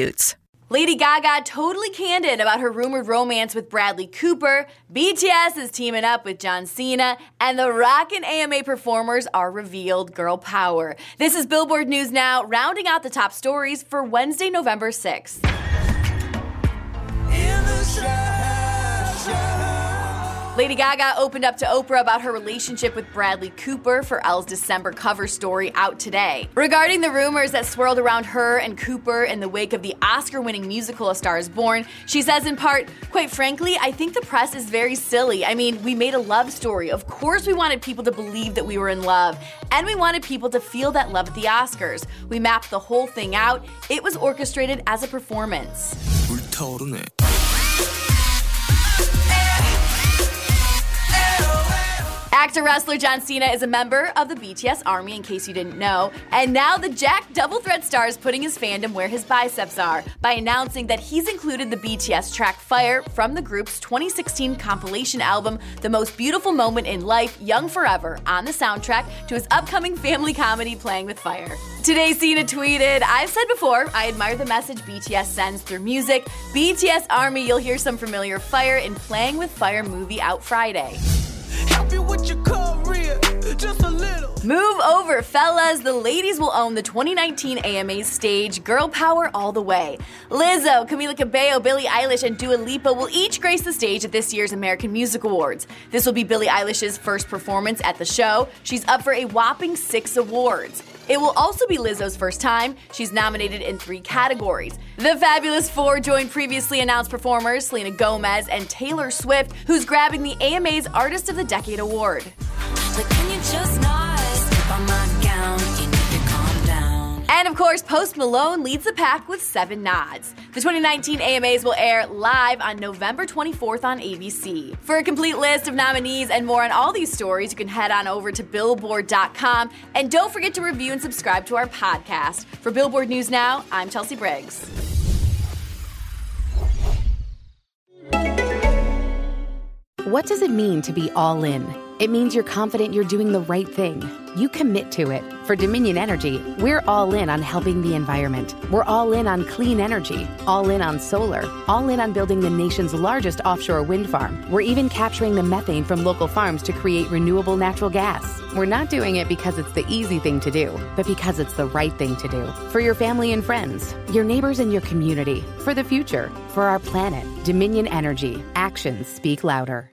substitutes. Lady Gaga totally candid about her rumored romance with Bradley Cooper. BTS is teaming up with John Cena, and the Rockin' AMA performers are revealed girl power. This is Billboard News Now, rounding out the top stories for Wednesday, November 6th. Lady Gaga opened up to Oprah about her relationship with Bradley Cooper for Elle's December cover story out today. Regarding the rumors that swirled around her and Cooper in the wake of the Oscar winning musical A Star is Born, she says in part, Quite frankly, I think the press is very silly. I mean, we made a love story. Of course, we wanted people to believe that we were in love, and we wanted people to feel that love at the Oscars. We mapped the whole thing out. It was orchestrated as a performance. Actor wrestler John Cena is a member of the BTS Army, in case you didn't know. And now the Jack Double Threat star is putting his fandom where his biceps are by announcing that he's included the BTS track Fire from the group's 2016 compilation album, The Most Beautiful Moment in Life, Young Forever, on the soundtrack to his upcoming family comedy Playing with Fire. Today, Cena tweeted, I've said before, I admire the message BTS sends through music. BTS Army, you'll hear some familiar fire in Playing with Fire movie out Friday. Move over, fellas. The ladies will own the 2019 AMAs stage Girl Power All the Way. Lizzo, Camila Cabello, Billie Eilish, and Dua Lipa will each grace the stage at this year's American Music Awards. This will be Billie Eilish's first performance at the show. She's up for a whopping six awards. It will also be Lizzo's first time. She's nominated in three categories. The Fabulous Four joined previously announced performers Selena Gomez and Taylor Swift, who's grabbing the AMA's Artist of the Decade award. And of course, Post Malone leads the pack with seven nods. The 2019 AMAs will air live on November 24th on ABC. For a complete list of nominees and more on all these stories, you can head on over to Billboard.com. And don't forget to review and subscribe to our podcast. For Billboard News Now, I'm Chelsea Briggs. What does it mean to be all in? It means you're confident you're doing the right thing. You commit to it. For Dominion Energy, we're all in on helping the environment. We're all in on clean energy, all in on solar, all in on building the nation's largest offshore wind farm. We're even capturing the methane from local farms to create renewable natural gas. We're not doing it because it's the easy thing to do, but because it's the right thing to do. For your family and friends, your neighbors and your community, for the future, for our planet. Dominion Energy. Actions speak louder.